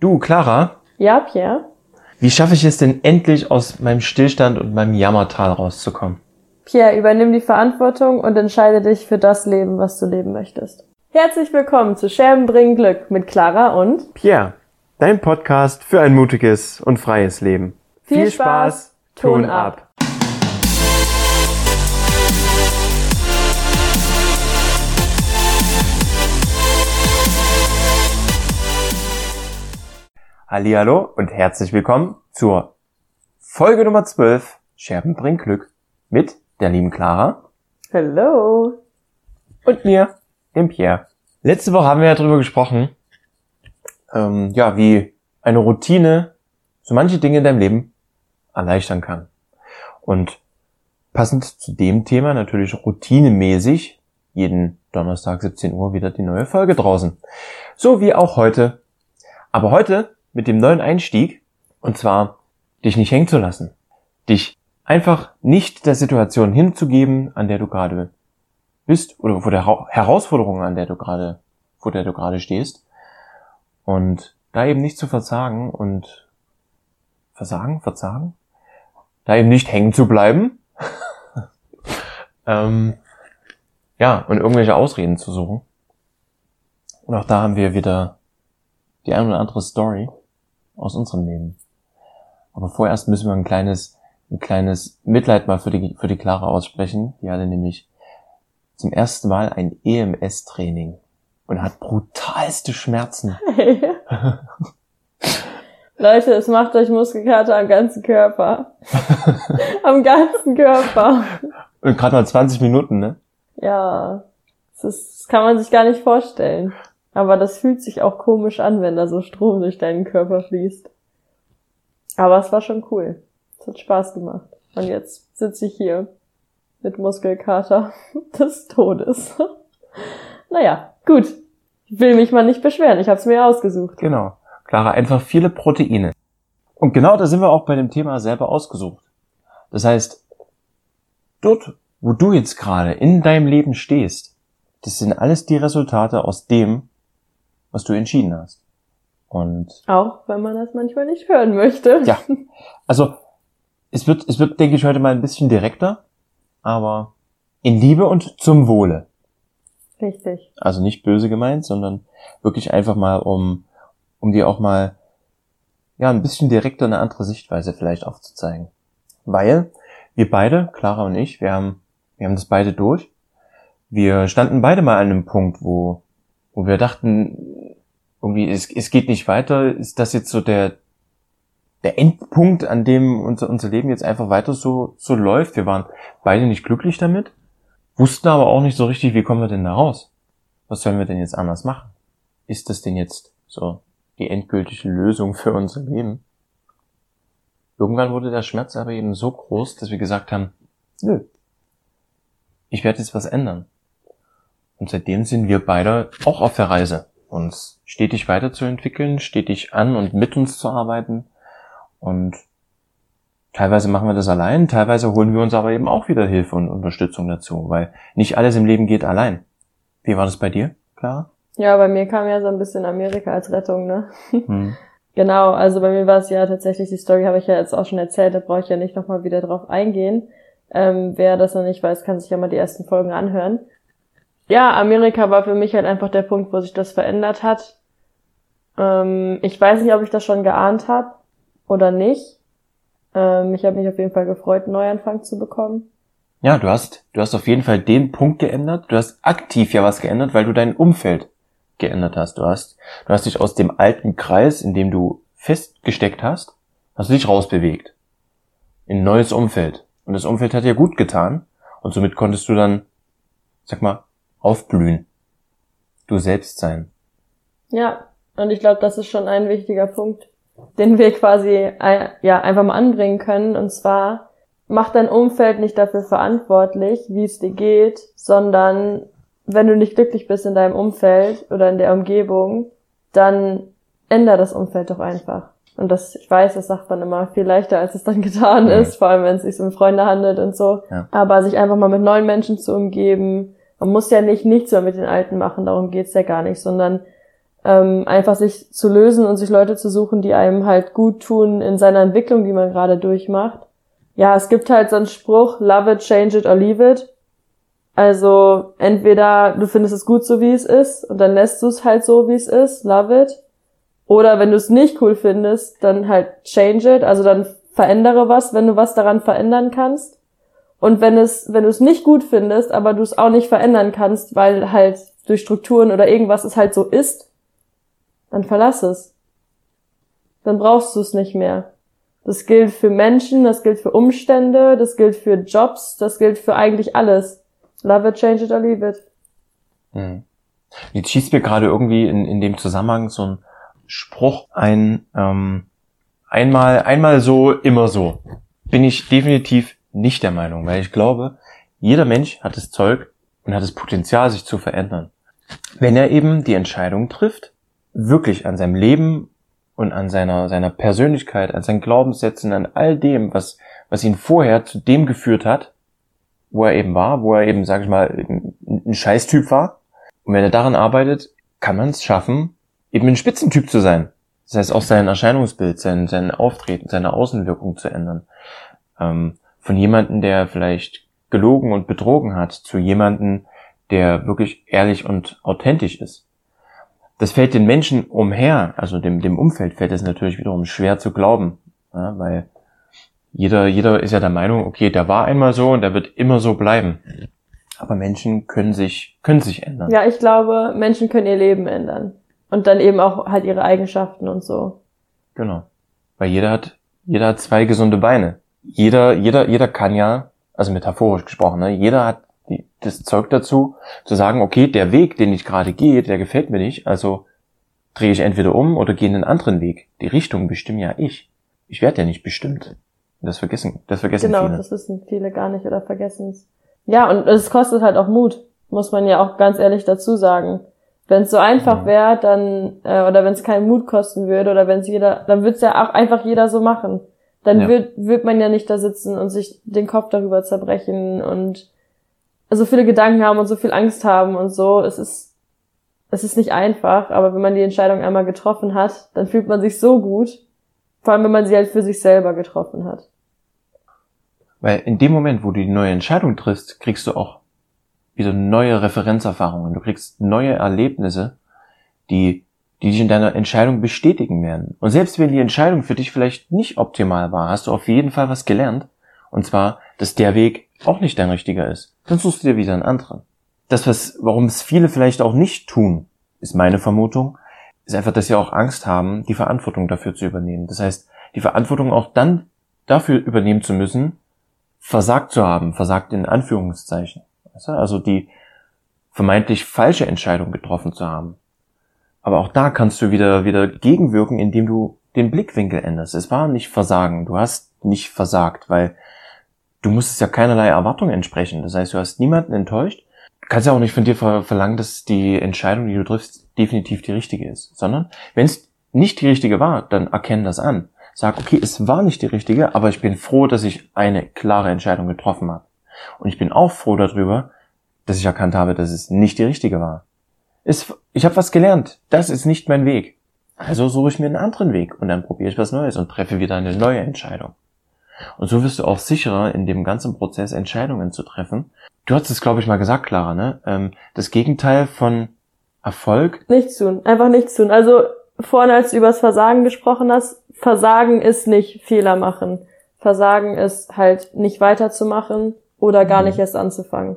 Du, Clara, Ja, Pierre? wie schaffe ich es denn endlich aus meinem Stillstand und meinem Jammertal rauszukommen? Pierre, übernimm die Verantwortung und entscheide dich für das Leben, was du leben möchtest. Herzlich willkommen zu Scherben bringen Glück mit Clara und Pierre, dein Podcast für ein mutiges und freies Leben. Viel Spaß, Ton ab. Hallihallo und herzlich willkommen zur Folge Nummer 12 Scherben bringen Glück mit der lieben Clara Hello. und mir, dem Pierre. Letzte Woche haben wir ja darüber gesprochen, ähm, ja, wie eine Routine so manche Dinge in deinem Leben erleichtern kann. Und passend zu dem Thema natürlich routinemäßig jeden Donnerstag 17 Uhr wieder die neue Folge draußen. So wie auch heute. Aber heute mit dem neuen Einstieg, und zwar dich nicht hängen zu lassen. Dich einfach nicht der Situation hinzugeben, an der du gerade bist, oder vor der Herausforderung, an der du gerade, vor der du gerade stehst. Und da eben nicht zu versagen und versagen, verzagen, da eben nicht hängen zu bleiben. ähm, ja, und irgendwelche Ausreden zu suchen. Und auch da haben wir wieder die ein oder andere Story aus unserem Leben. Aber vorerst müssen wir ein kleines, ein kleines Mitleid mal für die, für die Clara aussprechen. Die hatte nämlich zum ersten Mal ein EMS-Training und hat brutalste Schmerzen. Leute, es macht euch Muskelkater am ganzen Körper. am ganzen Körper. Und gerade mal 20 Minuten, ne? Ja, das, ist, das kann man sich gar nicht vorstellen. Aber das fühlt sich auch komisch an, wenn da so Strom durch deinen Körper fließt. Aber es war schon cool. Es hat Spaß gemacht. Und jetzt sitze ich hier mit Muskelkater des Todes. naja, gut. Ich will mich mal nicht beschweren. Ich habe es mir ausgesucht. Genau. Clara, einfach viele Proteine. Und genau da sind wir auch bei dem Thema selber ausgesucht. Das heißt, dort, wo du jetzt gerade in deinem Leben stehst, das sind alles die Resultate aus dem, was du entschieden hast. Und Auch wenn man das manchmal nicht hören möchte. ja, also es wird, es wird, denke ich, heute mal ein bisschen direkter, aber in Liebe und zum Wohle. Richtig. Also nicht böse gemeint, sondern wirklich einfach mal, um, um dir auch mal, ja, ein bisschen direkter eine andere Sichtweise vielleicht aufzuzeigen. Weil wir beide, Clara und ich, wir haben, wir haben das beide durch. Wir standen beide mal an einem Punkt, wo, wo wir dachten, irgendwie, es, es geht nicht weiter. Ist das jetzt so der, der Endpunkt, an dem unser, unser Leben jetzt einfach weiter so, so läuft? Wir waren beide nicht glücklich damit, wussten aber auch nicht so richtig, wie kommen wir denn da raus? Was sollen wir denn jetzt anders machen? Ist das denn jetzt so die endgültige Lösung für unser Leben? Irgendwann wurde der Schmerz aber eben so groß, dass wir gesagt haben, nö, ich werde jetzt was ändern. Und seitdem sind wir beide auch auf der Reise, uns stetig weiterzuentwickeln, stetig an und mit uns zu arbeiten. Und teilweise machen wir das allein, teilweise holen wir uns aber eben auch wieder Hilfe und Unterstützung dazu, weil nicht alles im Leben geht allein. Wie war das bei dir, Clara? Ja, bei mir kam ja so ein bisschen Amerika als Rettung, ne? Hm. Genau, also bei mir war es ja tatsächlich, die Story habe ich ja jetzt auch schon erzählt, da brauche ich ja nicht nochmal wieder drauf eingehen. Ähm, wer das noch nicht weiß, kann sich ja mal die ersten Folgen anhören. Ja, Amerika war für mich halt einfach der Punkt, wo sich das verändert hat. Ähm, ich weiß nicht, ob ich das schon geahnt habe oder nicht. Ähm, ich habe mich auf jeden Fall gefreut, einen Neuanfang zu bekommen. Ja, du hast, du hast auf jeden Fall den Punkt geändert. Du hast aktiv ja was geändert, weil du dein Umfeld geändert hast. Du hast, du hast dich aus dem alten Kreis, in dem du festgesteckt hast, hast du dich rausbewegt. In ein neues Umfeld. Und das Umfeld hat dir gut getan. Und somit konntest du dann, sag mal, aufblühen. Du selbst sein. Ja, und ich glaube, das ist schon ein wichtiger Punkt, den wir quasi äh, ja einfach mal anbringen können. Und zwar mach dein Umfeld nicht dafür verantwortlich, wie es dir geht, sondern wenn du nicht glücklich bist in deinem Umfeld oder in der Umgebung, dann änder das Umfeld doch einfach. Und das, ich weiß, das sagt man immer viel leichter, als es dann getan Mhm. ist, vor allem wenn es sich um Freunde handelt und so. Ja. Aber sich einfach mal mit neuen Menschen zu umgeben, man muss ja nicht nichts mehr mit den Alten machen, darum geht's ja gar nicht, sondern ähm, einfach sich zu lösen und sich Leute zu suchen, die einem halt gut tun in seiner Entwicklung, die man gerade durchmacht. Ja, es gibt halt so einen Spruch, love it, change it or leave it. Also entweder du findest es gut so, wie es ist, und dann lässt du es halt so, wie es ist, love it. Oder wenn du es nicht cool findest, dann halt change it, also dann verändere was, wenn du was daran verändern kannst. Und wenn es, wenn du es nicht gut findest, aber du es auch nicht verändern kannst, weil halt durch Strukturen oder irgendwas es halt so ist, dann verlass es. Dann brauchst du es nicht mehr. Das gilt für Menschen, das gilt für Umstände, das gilt für Jobs, das gilt für eigentlich alles. Love it, change it or leave it. Hm. Jetzt schießt mir gerade irgendwie in, in dem Zusammenhang so ein Spruch ein, ähm, einmal, einmal so, immer so. Bin ich definitiv nicht der Meinung, weil ich glaube, jeder Mensch hat das Zeug und hat das Potenzial, sich zu verändern. Wenn er eben die Entscheidung trifft, wirklich an seinem Leben und an seiner, seiner Persönlichkeit, an seinen Glaubenssätzen, an all dem, was, was ihn vorher zu dem geführt hat, wo er eben war, wo er eben, sag ich mal, ein, Scheißtyp war. Und wenn er daran arbeitet, kann man es schaffen, eben ein Spitzentyp zu sein. Das heißt, auch sein Erscheinungsbild, sein, sein Auftreten, seine Außenwirkung zu ändern. Ähm, von jemanden, der vielleicht gelogen und betrogen hat, zu jemanden, der wirklich ehrlich und authentisch ist. Das fällt den Menschen umher, also dem, dem Umfeld fällt es natürlich wiederum schwer zu glauben, ja, weil jeder, jeder ist ja der Meinung, okay, der war einmal so und der wird immer so bleiben. Aber Menschen können sich, können sich ändern. Ja, ich glaube, Menschen können ihr Leben ändern. Und dann eben auch halt ihre Eigenschaften und so. Genau. Weil jeder hat, jeder hat zwei gesunde Beine. Jeder, jeder, jeder kann ja, also metaphorisch gesprochen, ne, jeder hat die, das Zeug dazu, zu sagen, okay, der Weg, den ich gerade gehe, der gefällt mir nicht, also drehe ich entweder um oder gehe einen anderen Weg. Die Richtung bestimme ja ich. Ich werde ja nicht bestimmt. Das vergessen, das vergessen genau, viele. Genau, das wissen viele gar nicht oder vergessen es. Ja, und es kostet halt auch Mut, muss man ja auch ganz ehrlich dazu sagen. Wenn es so einfach wäre, dann äh, oder wenn es keinen Mut kosten würde oder wenn es jeder, dann würde es ja auch einfach jeder so machen. Dann ja. wird wird man ja nicht da sitzen und sich den Kopf darüber zerbrechen und so viele Gedanken haben und so viel Angst haben und so. Es ist es ist nicht einfach, aber wenn man die Entscheidung einmal getroffen hat, dann fühlt man sich so gut. Vor allem, wenn man sie halt für sich selber getroffen hat. Weil in dem Moment, wo du die neue Entscheidung triffst, kriegst du auch wieder neue Referenzerfahrungen. Du kriegst neue Erlebnisse, die, die dich in deiner Entscheidung bestätigen werden. Und selbst wenn die Entscheidung für dich vielleicht nicht optimal war, hast du auf jeden Fall was gelernt. Und zwar, dass der Weg auch nicht dein richtiger ist. Dann suchst du dir wieder einen anderen. Das, was, warum es viele vielleicht auch nicht tun, ist meine Vermutung, ist einfach, dass sie auch Angst haben, die Verantwortung dafür zu übernehmen. Das heißt, die Verantwortung auch dann dafür übernehmen zu müssen, versagt zu haben, versagt in Anführungszeichen. Also die vermeintlich falsche Entscheidung getroffen zu haben. Aber auch da kannst du wieder, wieder gegenwirken, indem du den Blickwinkel änderst. Es war nicht Versagen. Du hast nicht versagt, weil du musstest ja keinerlei Erwartungen entsprechen. Das heißt, du hast niemanden enttäuscht. Du kannst ja auch nicht von dir verlangen, dass die Entscheidung, die du triffst, definitiv die richtige ist. Sondern, wenn es nicht die richtige war, dann erkenn das an. Sag, okay, es war nicht die richtige, aber ich bin froh, dass ich eine klare Entscheidung getroffen habe. Und ich bin auch froh darüber, dass ich erkannt habe, dass es nicht die richtige war. Es, ich habe was gelernt. Das ist nicht mein Weg. Also suche ich mir einen anderen Weg und dann probiere ich was Neues und treffe wieder eine neue Entscheidung. Und so wirst du auch sicherer in dem ganzen Prozess Entscheidungen zu treffen. Du hast es, glaube ich, mal gesagt, Clara, ne? Ähm, das Gegenteil von Erfolg. Nichts tun, einfach nichts tun. Also vorhin, als du über das Versagen gesprochen hast, Versagen ist nicht Fehler machen. Versagen ist halt nicht weiterzumachen oder gar mhm. nicht erst anzufangen.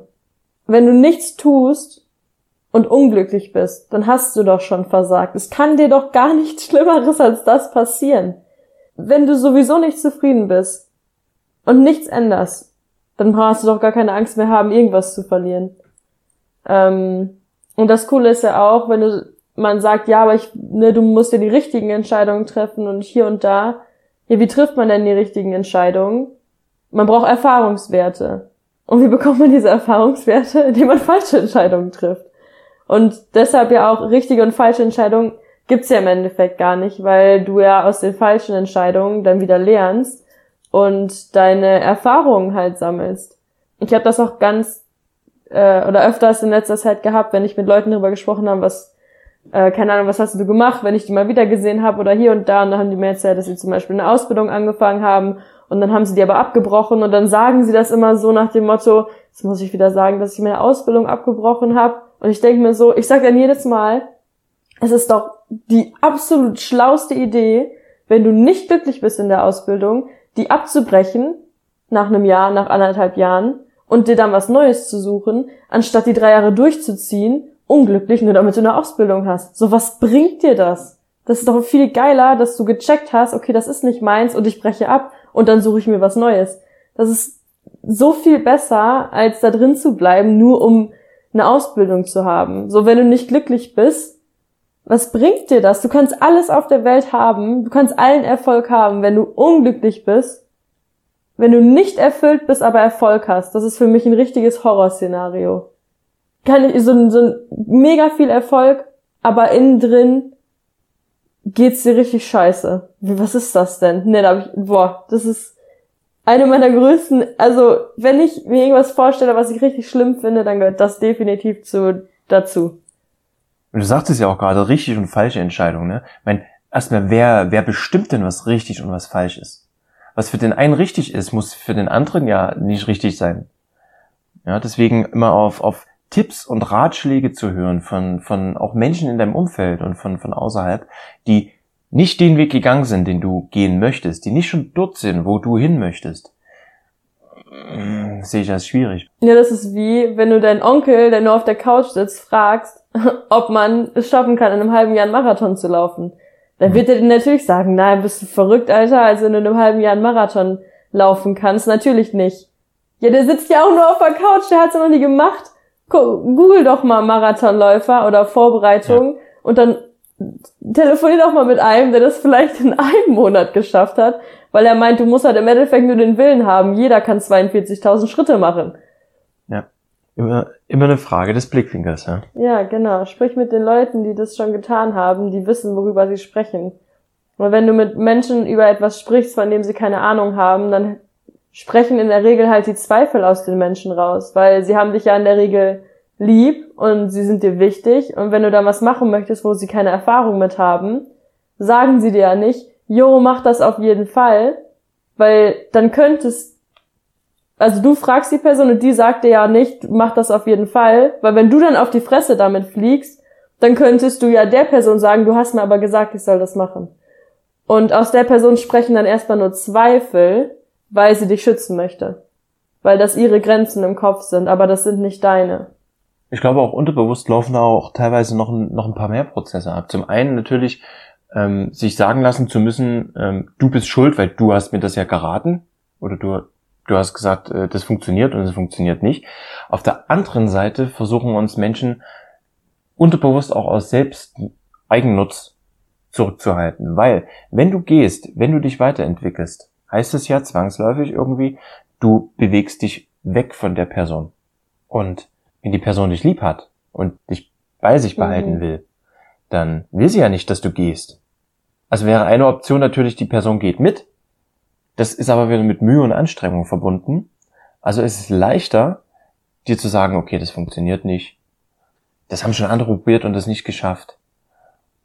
Wenn du nichts tust und unglücklich bist, dann hast du doch schon versagt. Es kann dir doch gar nichts Schlimmeres als das passieren. Wenn du sowieso nicht zufrieden bist und nichts änderst, dann brauchst du doch gar keine Angst mehr haben, irgendwas zu verlieren. Ähm, und das Coole ist ja auch, wenn du man sagt, ja, aber ich, ne, du musst ja die richtigen Entscheidungen treffen und hier und da. Ja, wie trifft man denn die richtigen Entscheidungen? Man braucht Erfahrungswerte. Und wie bekommt man diese Erfahrungswerte? Indem man falsche Entscheidungen trifft. Und deshalb ja auch richtige und falsche Entscheidungen gibt's ja im Endeffekt gar nicht, weil du ja aus den falschen Entscheidungen dann wieder lernst und deine Erfahrungen halt sammelst. Ich habe das auch ganz äh, oder öfters in letzter Zeit gehabt, wenn ich mit Leuten darüber gesprochen habe, was äh, keine Ahnung, was hast du gemacht, wenn ich die mal wieder gesehen habe oder hier und da. Und dann haben die mir erzählt, dass sie zum Beispiel eine Ausbildung angefangen haben und dann haben sie die aber abgebrochen und dann sagen sie das immer so nach dem Motto, jetzt muss ich wieder sagen, dass ich meine Ausbildung abgebrochen habe. Und ich denke mir so, ich sage dann jedes Mal, es ist doch die absolut schlauste Idee, wenn du nicht glücklich bist in der Ausbildung, die abzubrechen nach einem Jahr, nach anderthalb Jahren und dir dann was Neues zu suchen, anstatt die drei Jahre durchzuziehen, unglücklich, nur damit du eine Ausbildung hast. So, was bringt dir das? Das ist doch viel geiler, dass du gecheckt hast, okay, das ist nicht meins und ich breche ab und dann suche ich mir was Neues. Das ist so viel besser, als da drin zu bleiben, nur um eine Ausbildung zu haben. So, wenn du nicht glücklich bist, was bringt dir das? Du kannst alles auf der Welt haben, du kannst allen Erfolg haben, wenn du unglücklich bist, wenn du nicht erfüllt bist, aber Erfolg hast. Das ist für mich ein richtiges Horrorszenario. Kann ich, so, so mega viel Erfolg, aber innen drin geht's dir richtig scheiße. Was ist das denn? Ne, da hab ich, boah, das ist eine meiner größten, also wenn ich mir irgendwas vorstelle, was ich richtig schlimm finde, dann gehört das definitiv zu, dazu. Und du sagtest ja auch gerade richtig und falsche Entscheidungen, ne? Ich meine, erstmal, wer, wer bestimmt denn, was richtig und was falsch ist? Was für den einen richtig ist, muss für den anderen ja nicht richtig sein. Ja, deswegen immer auf, auf Tipps und Ratschläge zu hören von, von auch Menschen in deinem Umfeld und von, von außerhalb, die nicht den Weg gegangen sind, den du gehen möchtest, die nicht schon dort sind, wo du hin möchtest, hm, sehe ich als schwierig. Ja, das ist wie, wenn du deinen Onkel, der nur auf der Couch sitzt, fragst, ob man es schaffen kann, in einem halben Jahr einen Marathon zu laufen. Dann hm. wird er dir natürlich sagen, nein, bist du verrückt, Alter, also wenn du in einem halben Jahr einen Marathon laufen kannst, natürlich nicht. Ja, der sitzt ja auch nur auf der Couch, der hat's ja noch nie gemacht. Google doch mal Marathonläufer oder Vorbereitung ja. und dann telefonier doch mal mit einem, der das vielleicht in einem Monat geschafft hat, weil er meint, du musst halt im Endeffekt nur den Willen haben. Jeder kann 42.000 Schritte machen. Ja. Immer, immer eine Frage des Blickwinkels, ja. Ja, genau. Sprich mit den Leuten, die das schon getan haben, die wissen, worüber sie sprechen. Und wenn du mit Menschen über etwas sprichst, von dem sie keine Ahnung haben, dann sprechen in der Regel halt die Zweifel aus den Menschen raus, weil sie haben dich ja in der Regel lieb und sie sind dir wichtig und wenn du da was machen möchtest, wo sie keine Erfahrung mit haben, sagen sie dir ja nicht, jo, mach das auf jeden Fall, weil dann könntest, also du fragst die Person und die sagt dir ja nicht, mach das auf jeden Fall, weil wenn du dann auf die Fresse damit fliegst, dann könntest du ja der Person sagen, du hast mir aber gesagt, ich soll das machen. Und aus der Person sprechen dann erstmal nur Zweifel, weil sie dich schützen möchte. Weil das ihre Grenzen im Kopf sind, aber das sind nicht deine. Ich glaube auch unterbewusst laufen da auch teilweise noch ein, noch ein paar mehr Prozesse ab. Zum einen natürlich ähm, sich sagen lassen zu müssen, ähm, du bist schuld, weil du hast mir das ja geraten oder du, du hast gesagt, äh, das funktioniert und es funktioniert nicht. Auf der anderen Seite versuchen uns Menschen unterbewusst auch aus selbst Eigennutz zurückzuhalten, weil wenn du gehst, wenn du dich weiterentwickelst, heißt es ja zwangsläufig irgendwie, du bewegst dich weg von der Person. Und wenn die Person dich lieb hat und dich bei sich behalten mhm. will, dann will sie ja nicht, dass du gehst. Also wäre eine Option natürlich, die Person geht mit. Das ist aber wieder mit Mühe und Anstrengung verbunden. Also ist es leichter, dir zu sagen, okay, das funktioniert nicht. Das haben schon andere probiert und das nicht geschafft.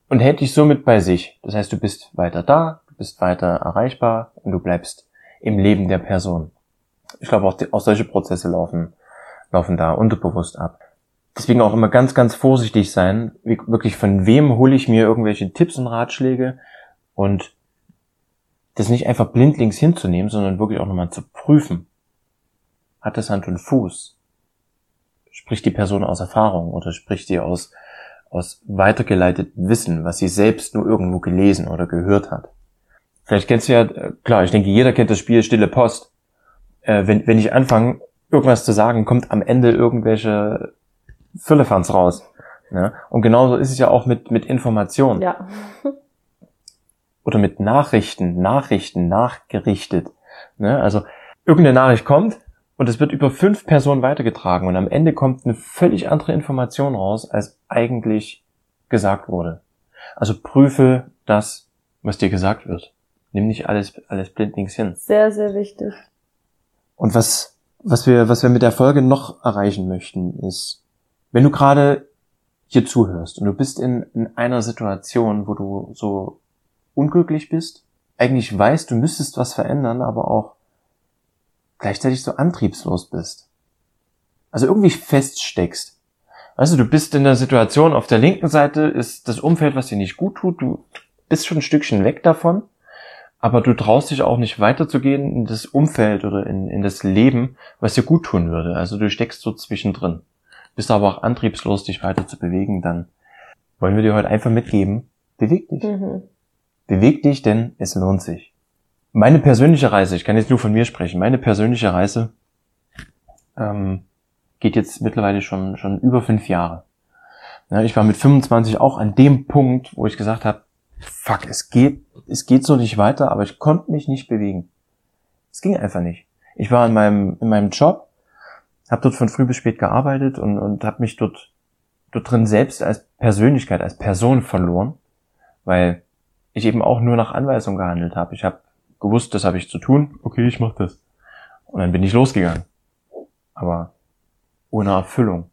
Und hält dich somit bei sich. Das heißt, du bist weiter da, bist weiter erreichbar und du bleibst im Leben der Person. Ich glaube, auch, die, auch solche Prozesse laufen, laufen da unterbewusst ab. Deswegen auch immer ganz, ganz vorsichtig sein, wirklich von wem hole ich mir irgendwelche Tipps und Ratschläge und das nicht einfach blindlings hinzunehmen, sondern wirklich auch nochmal zu prüfen. Hat das Hand und Fuß? Spricht die Person aus Erfahrung oder spricht die aus, aus weitergeleitetem Wissen, was sie selbst nur irgendwo gelesen oder gehört hat? Vielleicht kennst du ja, äh, klar, ich denke, jeder kennt das Spiel Stille Post. Äh, wenn, wenn ich anfange, irgendwas zu sagen, kommt am Ende irgendwelche Füllefans raus. Ne? Und genauso ist es ja auch mit, mit Informationen. Ja. Oder mit Nachrichten, Nachrichten nachgerichtet. Ne? Also irgendeine Nachricht kommt und es wird über fünf Personen weitergetragen und am Ende kommt eine völlig andere Information raus, als eigentlich gesagt wurde. Also prüfe das, was dir gesagt wird. Nimm nicht alles, alles blindlings hin. Sehr, sehr wichtig. Und was, was wir, was wir mit der Folge noch erreichen möchten, ist, wenn du gerade hier zuhörst und du bist in, in einer Situation, wo du so unglücklich bist, eigentlich weißt, du müsstest was verändern, aber auch gleichzeitig so antriebslos bist. Also irgendwie feststeckst. Du, du bist in der Situation, auf der linken Seite ist das Umfeld, was dir nicht gut tut, du bist schon ein Stückchen weg davon, aber du traust dich auch nicht weiterzugehen in das Umfeld oder in, in das Leben, was dir gut tun würde. Also du steckst so zwischendrin. Bist aber auch antriebslos, dich weiter zu bewegen, dann wollen wir dir heute einfach mitgeben, beweg dich. Mhm. Beweg dich, denn es lohnt sich. Meine persönliche Reise, ich kann jetzt nur von mir sprechen, meine persönliche Reise ähm, geht jetzt mittlerweile schon, schon über fünf Jahre. Ja, ich war mit 25 auch an dem Punkt, wo ich gesagt habe, fuck, es geht, es geht so nicht weiter, aber ich konnte mich nicht bewegen. Es ging einfach nicht. Ich war in meinem, in meinem Job, habe dort von früh bis spät gearbeitet und, und habe mich dort, dort drin selbst als Persönlichkeit, als Person verloren, weil ich eben auch nur nach Anweisung gehandelt habe. Ich habe gewusst, das habe ich zu tun, okay, ich mach das. Und dann bin ich losgegangen. Aber ohne Erfüllung.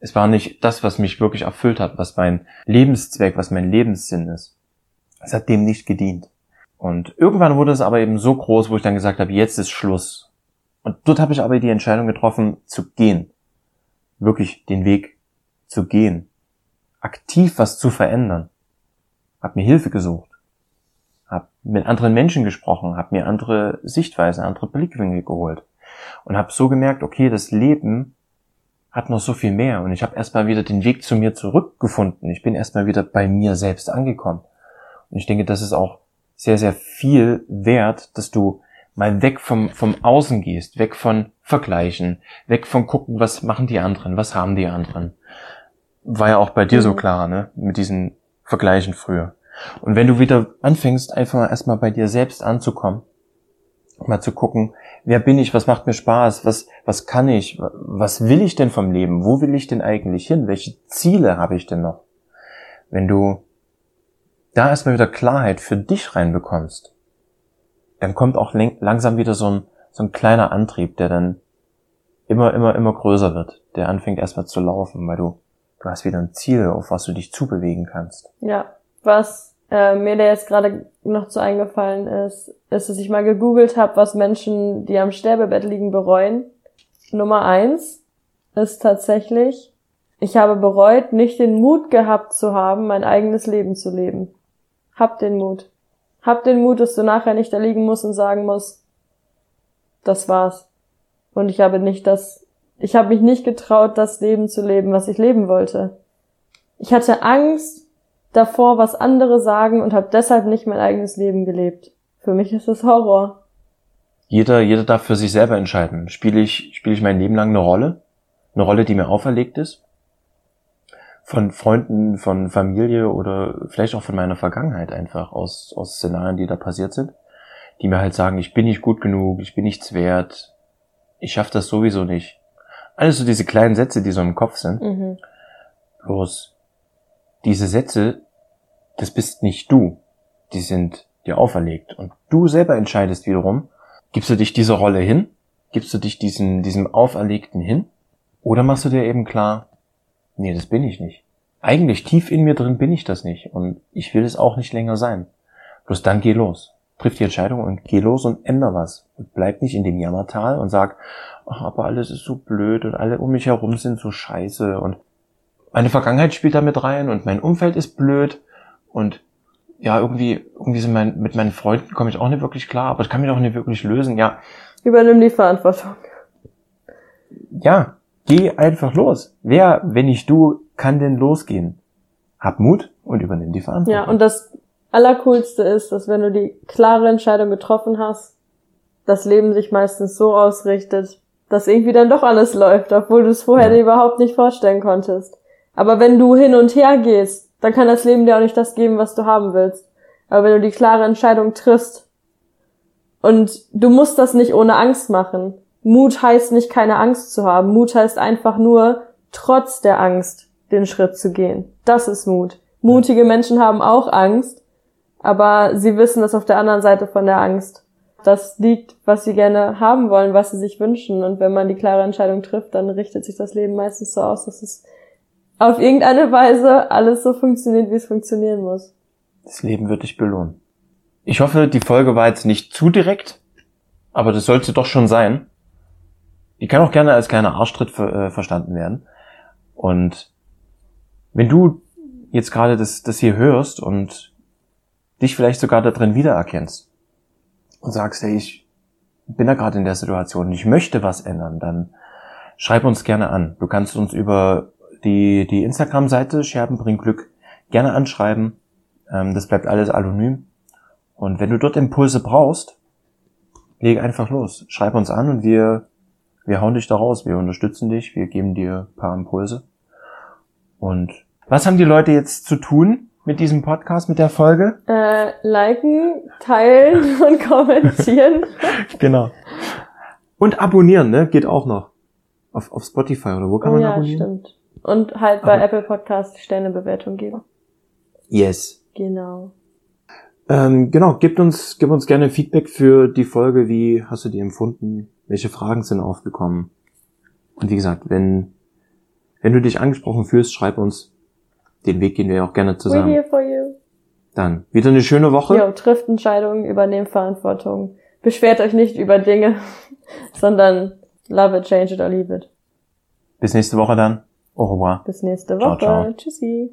Es war nicht das, was mich wirklich erfüllt hat, was mein Lebenszweck, was mein Lebenssinn ist. Es hat dem nicht gedient. Und irgendwann wurde es aber eben so groß, wo ich dann gesagt habe, jetzt ist Schluss. Und dort habe ich aber die Entscheidung getroffen, zu gehen. Wirklich den Weg zu gehen. Aktiv was zu verändern. Hab mir Hilfe gesucht. Hab mit anderen Menschen gesprochen, hab mir andere Sichtweisen, andere Blickwinkel geholt. Und hab so gemerkt, okay, das Leben hat noch so viel mehr. Und ich habe erstmal wieder den Weg zu mir zurückgefunden. Ich bin erstmal wieder bei mir selbst angekommen. Und ich denke, das ist auch sehr, sehr viel wert, dass du mal weg vom, vom Außen gehst, weg von Vergleichen, weg von gucken, was machen die anderen, was haben die anderen. War ja auch bei dir mhm. so klar, ne, mit diesen Vergleichen früher. Und wenn du wieder anfängst, einfach mal erstmal bei dir selbst anzukommen, mal zu gucken, wer bin ich, was macht mir Spaß, was, was kann ich, was will ich denn vom Leben, wo will ich denn eigentlich hin, welche Ziele habe ich denn noch? Wenn du da erstmal wieder Klarheit für dich reinbekommst, dann kommt auch langsam wieder so ein, so ein kleiner Antrieb, der dann immer, immer, immer größer wird, der anfängt erstmal zu laufen, weil du, du hast wieder ein Ziel, auf was du dich zubewegen kannst. Ja, was äh, mir da jetzt gerade noch zu eingefallen ist, ist, dass ich mal gegoogelt habe, was Menschen, die am Sterbebett liegen, bereuen. Nummer eins ist tatsächlich, ich habe bereut, nicht den Mut gehabt zu haben, mein eigenes Leben zu leben. Hab den Mut. Hab den Mut, dass du nachher nicht da liegen musst und sagen musst, das war's. Und ich habe nicht das, ich habe mich nicht getraut, das Leben zu leben, was ich leben wollte. Ich hatte Angst, davor, was andere sagen und habe deshalb nicht mein eigenes Leben gelebt. Für mich ist es Horror. Jeder, jeder darf für sich selber entscheiden. Spiele ich, spiele ich mein Leben lang eine Rolle? Eine Rolle, die mir auferlegt ist? Von Freunden, von Familie oder vielleicht auch von meiner Vergangenheit einfach aus, aus Szenarien, die da passiert sind, die mir halt sagen, ich bin nicht gut genug, ich bin nichts wert, ich schaffe das sowieso nicht. Alles so diese kleinen Sätze, die so im Kopf sind. Mhm. Bloß diese Sätze, das bist nicht du. Die sind dir auferlegt. Und du selber entscheidest wiederum, gibst du dich dieser Rolle hin? Gibst du dich diesem, diesem Auferlegten hin? Oder machst du dir eben klar, nee, das bin ich nicht. Eigentlich tief in mir drin bin ich das nicht. Und ich will es auch nicht länger sein. Bloß dann geh los. Triff die Entscheidung und geh los und änder was. Und bleib nicht in dem Jammertal und sag, ach, aber alles ist so blöd und alle um mich herum sind so scheiße und meine Vergangenheit spielt da mit rein und mein Umfeld ist blöd und ja, irgendwie, irgendwie sind mein, mit meinen Freunden komme ich auch nicht wirklich klar, aber ich kann mich auch nicht wirklich lösen, ja. Übernimm die Verantwortung. Ja, geh einfach los. Wer, wenn nicht du, kann denn losgehen? Hab Mut und übernimm die Verantwortung. Ja, und das Allercoolste ist, dass wenn du die klare Entscheidung getroffen hast, das Leben sich meistens so ausrichtet, dass irgendwie dann doch alles läuft, obwohl du es vorher ja. dir überhaupt nicht vorstellen konntest. Aber wenn du hin und her gehst, dann kann das Leben dir auch nicht das geben, was du haben willst. Aber wenn du die klare Entscheidung triffst und du musst das nicht ohne Angst machen. Mut heißt nicht keine Angst zu haben. Mut heißt einfach nur, trotz der Angst den Schritt zu gehen. Das ist Mut. Mutige Menschen haben auch Angst, aber sie wissen, dass auf der anderen Seite von der Angst das liegt, was sie gerne haben wollen, was sie sich wünschen. Und wenn man die klare Entscheidung trifft, dann richtet sich das Leben meistens so aus, dass es auf irgendeine Weise alles so funktioniert, wie es funktionieren muss. Das Leben wird dich belohnen. Ich hoffe, die Folge war jetzt nicht zu direkt, aber das sollte doch schon sein. Die kann auch gerne als kleiner Arschtritt ver äh, verstanden werden. Und wenn du jetzt gerade das, das hier hörst und dich vielleicht sogar da drin wiedererkennst und sagst, hey, ich bin da gerade in der Situation ich möchte was ändern, dann schreib uns gerne an. Du kannst uns über die, die Instagram-Seite Scherben bringt Glück gerne anschreiben. Ähm, das bleibt alles anonym. Und wenn du dort Impulse brauchst, leg einfach los. Schreib uns an und wir, wir hauen dich da raus. Wir unterstützen dich. Wir geben dir ein paar Impulse. Und was haben die Leute jetzt zu tun mit diesem Podcast, mit der Folge? Äh, liken, teilen und kommentieren. genau. Und abonnieren, ne? Geht auch noch. Auf, auf Spotify oder wo kann man ja, abonnieren? stimmt. Und halt bei Aber- Apple Podcast Sternebewertung geben. Yes. Genau. Ähm, genau, gib uns, gib uns gerne Feedback für die Folge. Wie hast du die empfunden? Welche Fragen sind aufgekommen? Und wie gesagt, wenn, wenn du dich angesprochen fühlst, schreib uns. Den Weg gehen wir auch gerne We're zusammen. here for you. Dann wieder eine schöne Woche. Jo, trifft Entscheidungen, übernehmt Verantwortung. Beschwert euch nicht über Dinge, sondern love it, change it or leave it. Bis nächste Woche dann. Au revoir. Bis nächste Ciao, Woche. ciao. Tschüssi.